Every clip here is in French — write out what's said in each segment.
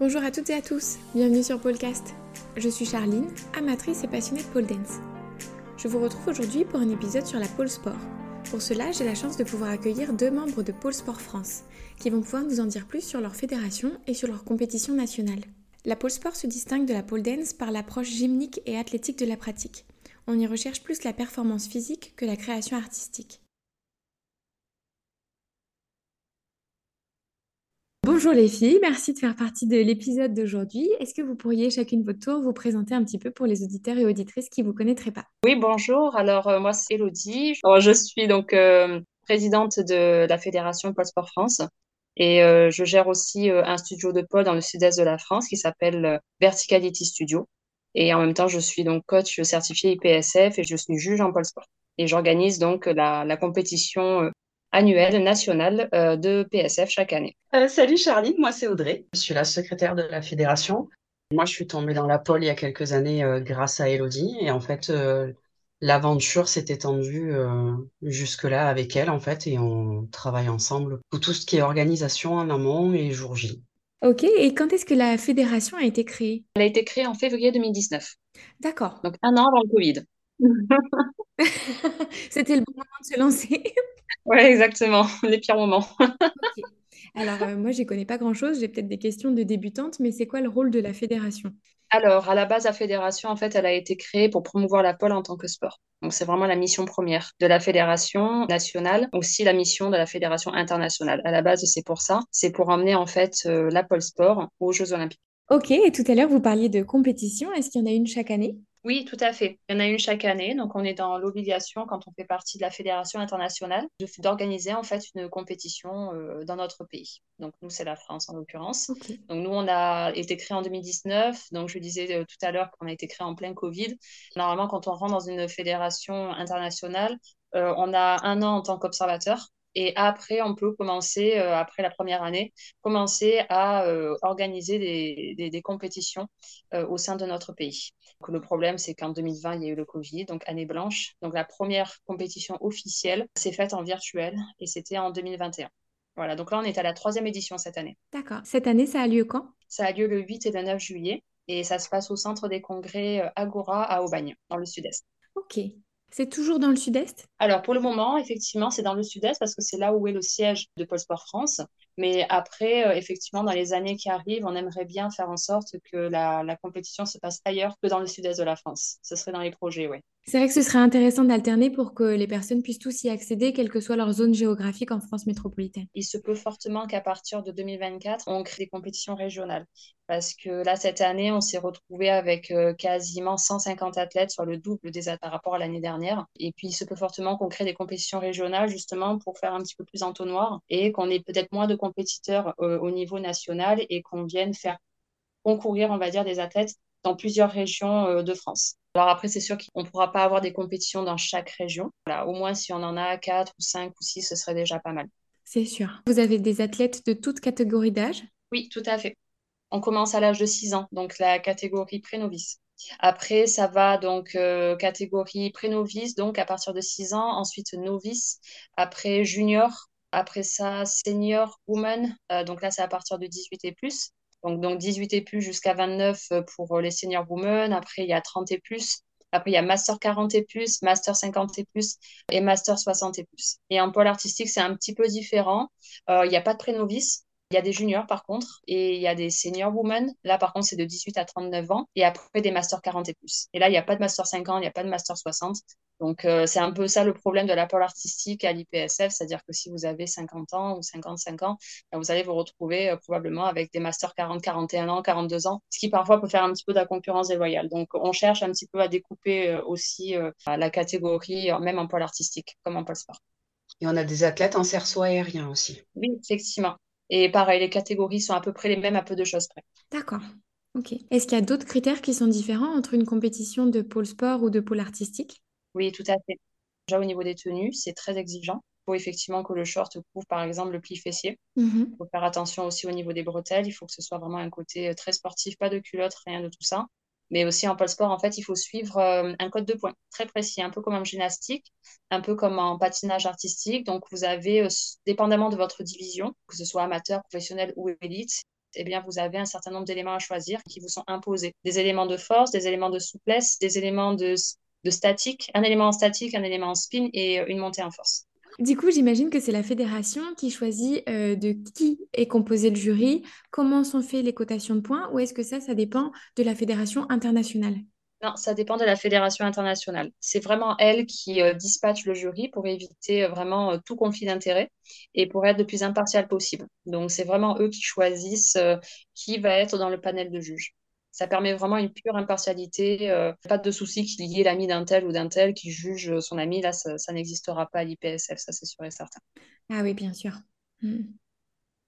Bonjour à toutes et à tous, bienvenue sur Polcast. Je suis Charline, amatrice et passionnée de pole dance. Je vous retrouve aujourd'hui pour un épisode sur la pole sport. Pour cela, j'ai la chance de pouvoir accueillir deux membres de Pôle Sport France, qui vont pouvoir nous en dire plus sur leur fédération et sur leur compétition nationale. La pole sport se distingue de la pole dance par l'approche gymnique et athlétique de la pratique. On y recherche plus la performance physique que la création artistique. Bonjour les filles, merci de faire partie de l'épisode d'aujourd'hui. Est-ce que vous pourriez chacune votre tour vous présenter un petit peu pour les auditeurs et auditrices qui ne vous connaîtraient pas? Oui, bonjour. Alors euh, moi c'est Elodie. je suis donc euh, présidente de la Fédération Pôle Sport France et euh, je gère aussi un studio de pôle dans le sud-est de la France qui s'appelle Verticality Studio. Et en même temps, je suis donc coach certifié IPSF et je suis juge en pôle sport. Et j'organise donc la, la compétition annuel national euh, de PSF chaque année. Euh, salut Charlie, moi c'est Audrey, je suis la secrétaire de la fédération. Moi je suis tombée dans la pole il y a quelques années euh, grâce à Elodie et en fait l'aventure s'est étendue jusque-là avec elle en fait et on travaille ensemble pour tout ce qui est organisation en amont et jour J. Ok, et quand est-ce que la fédération a été créée? Elle a été créée en février 2019. D'accord. Donc un an avant le Covid. C'était le bon moment de se lancer. Oui, exactement, les pires moments. Alors, euh, moi, je connais pas grand-chose, j'ai peut-être des questions de débutante, mais c'est quoi le rôle de la fédération? Alors, à la base, la fédération, en fait, elle a été créée pour promouvoir la pole en tant que sport. Donc, c'est vraiment la mission première de la fédération nationale, aussi la mission de la fédération internationale. À la base, c'est pour ça, c'est pour emmener, en fait, euh, la pole sport aux Jeux olympiques. Ok, et tout à l'heure, vous parliez de compétition. Est-ce qu'il y en a une chaque année? Oui, tout à fait. Il y en a une chaque année. Donc, on est dans l'obligation, quand on fait partie de la fédération internationale, d'organiser en fait une compétition euh, dans notre pays. Donc, nous, c'est la France en l'occurrence. Donc, nous, on a été créé en 2019. Donc, je disais euh, tout à l'heure qu'on a été créé en plein Covid. Normalement, quand on rentre dans une fédération internationale, euh, on a un an en tant qu'observateur. Et après, on peut commencer, après la première année, commencer à organiser des, des, compétitions au sein de notre pays le problème, c'est qu'en 2020, il y a eu le Covid, donc année blanche. Donc la première compétition officielle s'est faite en virtuel et c'était en 2021. Voilà, donc là, on est à la troisième édition cette année. D'accord. Cette année, ça a lieu quand? Ça a lieu le 8 et le 9 juillet et ça se passe au centre des congrès euh, Agora à Aubagne, dans le sud-est. Ok. C'est toujours dans le sud-est? Alors pour le moment, effectivement, c'est dans le sud-est parce que c'est là où est le siège de Pôle Sport France. Mais après, euh, effectivement, dans les années qui arrivent, on aimerait bien faire en sorte que la, la compétition se passe ailleurs que dans le sud-est de la France. Ce serait dans les projets, oui. C'est vrai que ce serait intéressant d'alterner pour que les personnes puissent tous y accéder, quelle que soit leur zone géographique en France métropolitaine. Il se peut fortement qu'à partir de 2024, on crée des compétitions régionales. Parce que là, cette année, on s'est retrouvé avec euh, quasiment 150 athlètes sur le double des par rapport à l'année dernière. Et puis, il se peut fortement qu'on crée des compétitions régionales, justement, pour faire un petit peu plus entonnoir et qu'on ait peut-être moins de compétiteurs euh, au niveau national et qu'on vienne faire concourir, on va dire, des athlètes dans plusieurs régions euh, de France. Alors après, c'est sûr qu'on ne pourra pas avoir des compétitions dans chaque région. Voilà, au moins, si on en a quatre ou cinq ou six, ce serait déjà pas mal. C'est sûr. Vous avez des athlètes de toute catégorie d'âge? Oui, tout à fait. On commence à l'âge de 6 ans, donc la catégorie pré-novice. Après, ça va donc euh, catégorie pré-novice, donc à partir de 6 ans. Ensuite, novice. Après, junior. Après ça, senior woman. Euh, donc là, c'est à partir de 18 et plus. Donc, donc 18 et plus jusqu'à 29 euh, pour les senior women. Après, il y a 30 et plus. Après, il y a Master 40 et plus, Master 50 et plus et Master 60 et plus. Et en pôle artistique, c'est un petit peu différent. Euh, il n'y a pas de pré-novice. Il y a des juniors par contre et il y a des senior women. Là par contre c'est de 18 à 39 ans et après des master 40 et plus. Et là il n'y a pas de master 50, il n'y a pas de master 60. Donc euh, c'est un peu ça le problème de la pôle artistique à l'IPSF, c'est-à-dire que si vous avez 50 ans ou 55 ans, ben, vous allez vous retrouver euh, probablement avec des masters 40, 41 ans, 42 ans, ce qui parfois peut faire un petit peu de la concurrence déloyale. Donc on cherche un petit peu à découper euh, aussi la catégorie, même en pôle artistique comme en pôle sport. Et on a des athlètes en cerceau aérien aussi. Oui, effectivement. Et pareil, les catégories sont à peu près les mêmes à peu de choses près. D'accord. Ok. Est-ce qu'il y a d'autres critères qui sont différents entre une compétition de pôle sport ou de pôle artistique? Oui, tout à fait. Déjà au niveau des tenues, c'est très exigeant. Il faut effectivement que le short couvre par exemple le pli fessier. Mm-hmm. Il faut faire attention aussi au niveau des bretelles. Il faut que ce soit vraiment un côté euh, très sportif, pas de culotte, rien de tout ça. Mais aussi en pole sport, en fait, il faut suivre euh, un code de points très précis, un peu comme en gymnastique, un peu comme en patinage artistique. Donc, vous avez, euh, dépendamment de votre division, que ce soit amateur, professionnel ou élite, eh bien, vous avez un certain nombre d'éléments à choisir qui vous sont imposés. Des éléments de force, des éléments de souplesse, des éléments de, de statique, un élément en statique, un élément en spin et une montée en force. Du coup, j'imagine que c'est la fédération qui choisit euh, de qui est composé le jury, comment sont faites les cotations de points, ou est-ce que ça, ça dépend de la fédération internationale? Non, ça dépend de la fédération internationale. C'est vraiment elle qui euh, dispatche le jury pour éviter euh, vraiment tout conflit d'intérêts et pour être le plus impartial possible. Donc, c'est vraiment eux qui choisissent qui va être dans le panel de juges. Ça permet vraiment une pure impartialité. Euh, pas de souci qu'il y ait l'ami d'un tel ou d'un tel qui juge son ami. Là, ça, n'existera pas à l'IPSF, ça c'est sûr et certain. Ah oui, bien sûr. Hmm.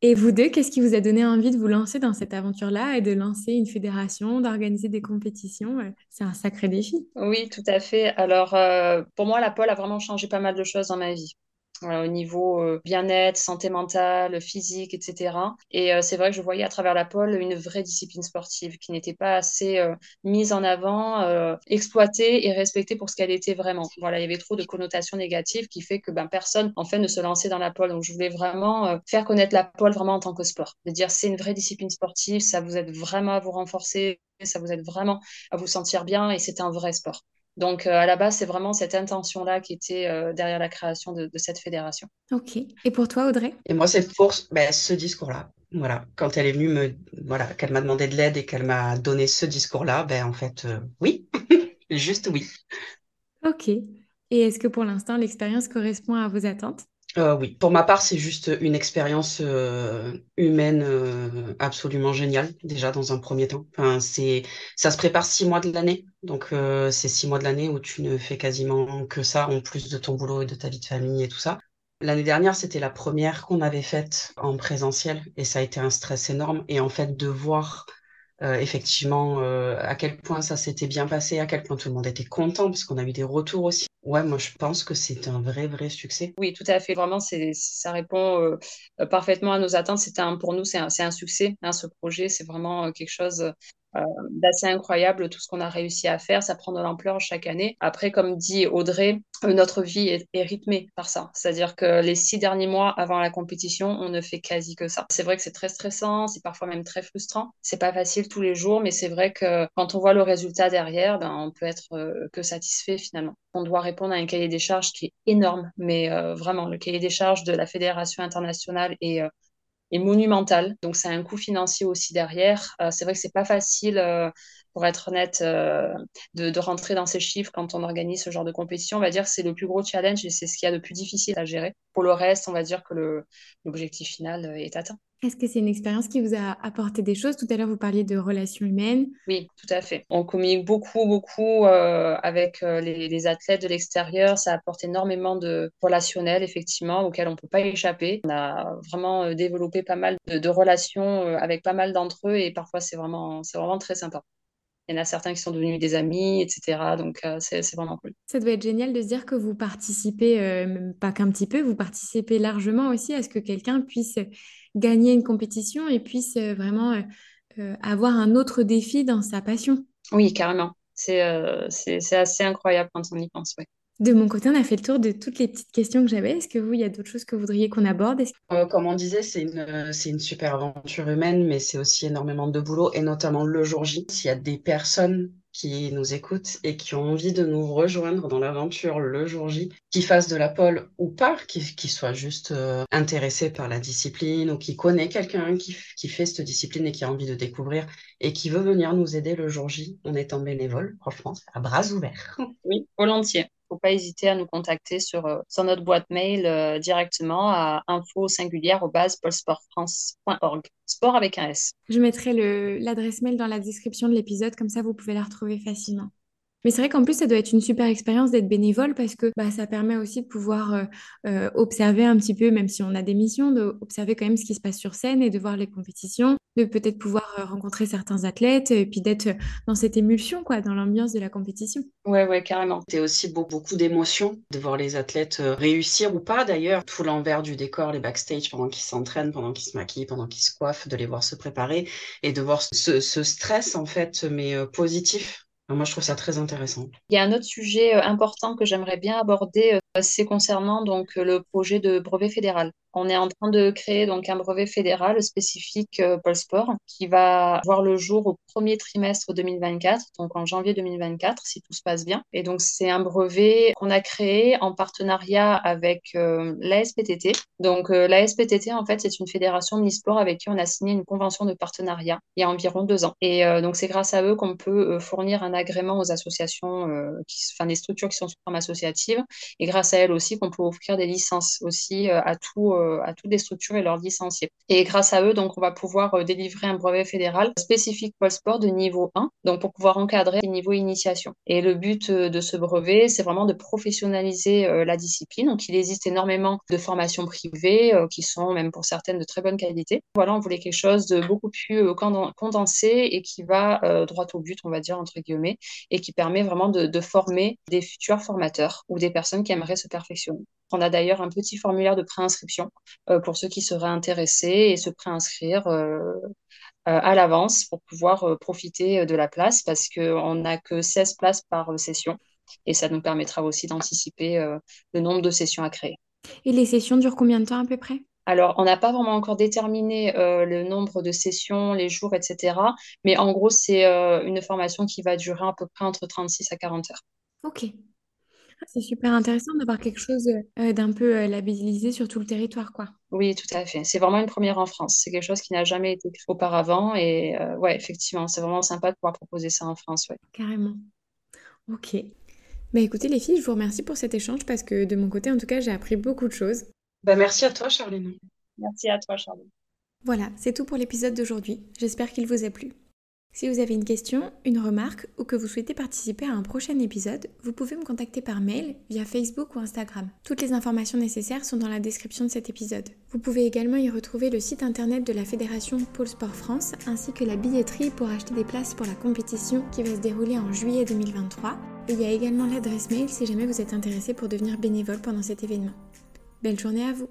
Et vous deux, qu'est-ce qui vous a donné envie de vous lancer dans cette aventure-là et de lancer une fédération, d'organiser des compétitions euh, C'est un sacré défi. Oui, tout à fait. Alors, euh, pour moi, la pole a vraiment changé pas mal de choses dans ma vie au niveau euh, bien-être, santé mentale, physique, etc. Et euh, c'est vrai que je voyais à travers la pole une vraie discipline sportive qui n'était pas assez euh, mise en avant, exploitée et respectée pour ce qu'elle était vraiment. Voilà, il y avait trop de connotations négatives qui fait que ben, personne en fait ne se lançait dans la pole. Donc je voulais vraiment faire connaître la pole vraiment en tant que sport, de dire c'est une vraie discipline sportive, ça vous aide vraiment à vous renforcer, ça vous aide vraiment à vous sentir bien et c'est un vrai sport. Donc, euh, à la base, c'est vraiment cette intention-là qui était euh, derrière la création de, cette fédération. Ok. Et pour toi, Audrey? Et moi, c'est pour ben, ce discours-là. Voilà. Quand elle est venue me, voilà, qu'elle m'a demandé de l'aide et qu'elle m'a donné ce discours-là, ben en fait, euh, oui, juste oui. Ok. Et est-ce que pour l'instant, l'expérience correspond à vos attentes? Euh, oui, pour ma part, c'est juste une expérience euh, humaine euh, absolument géniale, déjà dans un premier temps. C'est, ça se prépare six mois de l'année, donc c'est six mois de l'année où tu ne fais quasiment que ça, en plus de ton boulot et de ta vie de famille et tout ça. L'année dernière, c'était la première qu'on avait faite en présentiel et ça a été un stress énorme. Et en fait, de voir effectivement à quel point ça s'était bien passé, à quel point tout le monde était content, parce qu'on a eu des retours aussi Ouais, moi je pense que c'est un vrai, vrai succès. Oui, tout à fait. Vraiment, ça répond euh, parfaitement à nos attentes. C'est un, pour nous, c'est un, un, succès. Hein, ce projet, c'est vraiment euh, quelque chose euh, d'assez incroyable tout ce qu'on a réussi à faire. Ça prend de l'ampleur chaque année. Après, comme dit Audrey, euh, notre vie est, rythmée par ça. C'est-à-dire que les six derniers mois avant la compétition, on ne fait quasi que ça. C'est vrai que c'est très stressant, c'est parfois même très frustrant. C'est pas facile tous les jours, mais c'est vrai que quand on voit le résultat derrière, ben, on peut être euh, que satisfait finalement. On doit répondre à un cahier des charges qui est énorme, mais vraiment, le cahier des charges de la Fédération internationale est est monumental. Donc, c'est un coût financier aussi derrière. Euh, c'est vrai que c'est pas facile, euh, pour être honnête, euh, de, de, rentrer dans ces chiffres quand on organise ce genre de compétition. On va dire que c'est le plus gros challenge et c'est ce qu'il y a de plus difficile à gérer. Pour le reste, on va dire que l'objectif final est atteint. Est-ce que c'est une expérience qui vous a apporté des choses? Tout à l'heure, vous parliez de relations humaines. Oui, tout à fait. On communique beaucoup, beaucoup euh, avec euh, les, athlètes de l'extérieur. Ça apporte énormément de relationnel, effectivement, auxquels on ne peut pas échapper. On a vraiment développé pas mal de, relations avec pas mal d'entre eux et parfois, c'est vraiment, c'est vraiment très sympa. Il y en a certains qui sont devenus des amis, etc. Donc, c'est vraiment cool. Ça doit être génial de se dire que vous participez, pas qu'un petit peu, vous participez largement aussi à ce que quelqu'un puisse gagner une compétition et puisse euh, vraiment euh, euh, avoir un autre défi dans sa passion. Oui, carrément. C'est c'est assez incroyable quand on y pense. De mon côté, on a fait le tour de toutes les petites questions que j'avais. Est-ce que vous, il y a d'autres choses que vous voudriez qu'on aborde? Comme on disait, c'est une, c'est une super aventure humaine, mais c'est aussi énormément de boulot, et notamment le jour J. S'il y a des personnes qui nous écoutent et qui ont envie de nous rejoindre dans l'aventure le jour J, qui fassent de la pole ou pas, qui, qui soient juste euh, intéressés par la discipline ou qui connaît quelqu'un qui, qui fait cette discipline et qui a envie de découvrir et qui veut venir nous aider le jour J en étant bénévole, franchement, à bras ouverts. Oui, volontiers faut pas hésiter à nous contacter sur, euh, sur notre boîte mail euh, directement à info singulière au base polsportfrance.org. Sport avec un S. Je mettrai l'adresse mail dans la description de l'épisode, comme ça vous pouvez la retrouver facilement. Mais c'est vrai qu'en plus, ça doit être une super expérience d'être bénévole parce que bah, ça permet aussi de pouvoir euh, euh, observer un petit peu, même si on a des missions, d'observer quand même ce qui se passe sur scène et de voir les compétitions, de peut-être pouvoir euh, rencontrer certains athlètes et puis d'être dans cette émulsion, quoi, dans l'ambiance de la compétition. Ouais, ouais, carrément. C'est aussi beaucoup, beaucoup d'émotions de voir les athlètes réussir ou pas d'ailleurs, tout l'envers du décor, les backstage pendant qu'ils s'entraînent, pendant qu'ils se maquillent, pendant qu'ils se coiffent, de les voir se préparer et de voir ce, ce stress en fait, mais positif moi, je trouve ça très intéressant. Il y a un autre sujet euh, important que j'aimerais bien aborder, euh, c'est concernant donc le projet de brevet fédéral. On est en train de créer donc un brevet fédéral spécifique euh, Pôle Sport qui va voir le jour au premier trimestre 2024, donc en janvier 2024 si tout se passe bien. Et donc c'est un brevet qu'on a créé en partenariat avec euh, l'ASPTT. Donc euh, l'ASPTT en fait c'est une fédération mini-sport avec qui on a signé une convention de partenariat il y a environ deux ans. Et donc c'est grâce à eux qu'on peut fournir un agrément aux associations, qui, enfin des structures qui sont sous forme associative. Et grâce à elles aussi qu'on peut offrir des licences aussi à tout euh, à toutes les structures et leurs licenciés. Et grâce à eux, donc, on va pouvoir euh, délivrer un brevet fédéral spécifique pour le sport de niveau 1, donc pour pouvoir encadrer les niveaux initiation. Et le but euh, de ce brevet, c'est vraiment de professionnaliser la discipline. Donc, il existe énormément de formations privées qui sont même pour certaines de très bonne qualité. Voilà, on voulait quelque chose de beaucoup plus condensé et qui va droit au but, on va dire, entre guillemets, et qui permet vraiment de former des futurs formateurs ou des personnes qui aimeraient se perfectionner. On a d'ailleurs un petit formulaire de préinscription euh, pour ceux qui seraient intéressés et se préinscrire euh, euh, à l'avance pour pouvoir profiter de la place parce qu'on n'a que 16 places par session et ça nous permettra aussi d'anticiper le nombre de sessions à créer. Et les sessions durent combien de temps à peu près? Alors, on n'a pas vraiment encore déterminé le nombre de sessions, les jours, etc. Mais en gros, c'est une formation qui va durer à peu près entre 36 à 40 heures. Ok, c'est super intéressant d'avoir quelque chose euh, d'un peu euh, labellisé sur tout le territoire, quoi. Oui, tout à fait. C'est vraiment une première en France. C'est quelque chose qui n'a jamais été fait auparavant. Et euh, ouais, effectivement, c'est vraiment sympa de pouvoir proposer ça en France. Ouais. Carrément. Ok. Bah écoutez, les filles, je vous remercie pour cet échange parce que de mon côté, en tout cas, j'ai appris beaucoup de choses. Bah, merci à toi, Charline. Merci à toi, Charline. Voilà, c'est tout pour l'épisode d'aujourd'hui. J'espère qu'il vous a plu. Si vous avez une question, une remarque ou que vous souhaitez participer à un prochain épisode, vous pouvez me contacter par mail, via Facebook ou Instagram. Toutes les informations nécessaires sont dans la description de cet épisode. Vous pouvez également y retrouver le site internet de la Fédération Pôle Sport France ainsi que la billetterie pour acheter des places pour la compétition qui va se dérouler en juillet 2023. Et il y a également l'adresse mail si jamais vous êtes intéressé pour devenir bénévole pendant cet événement. Belle journée à vous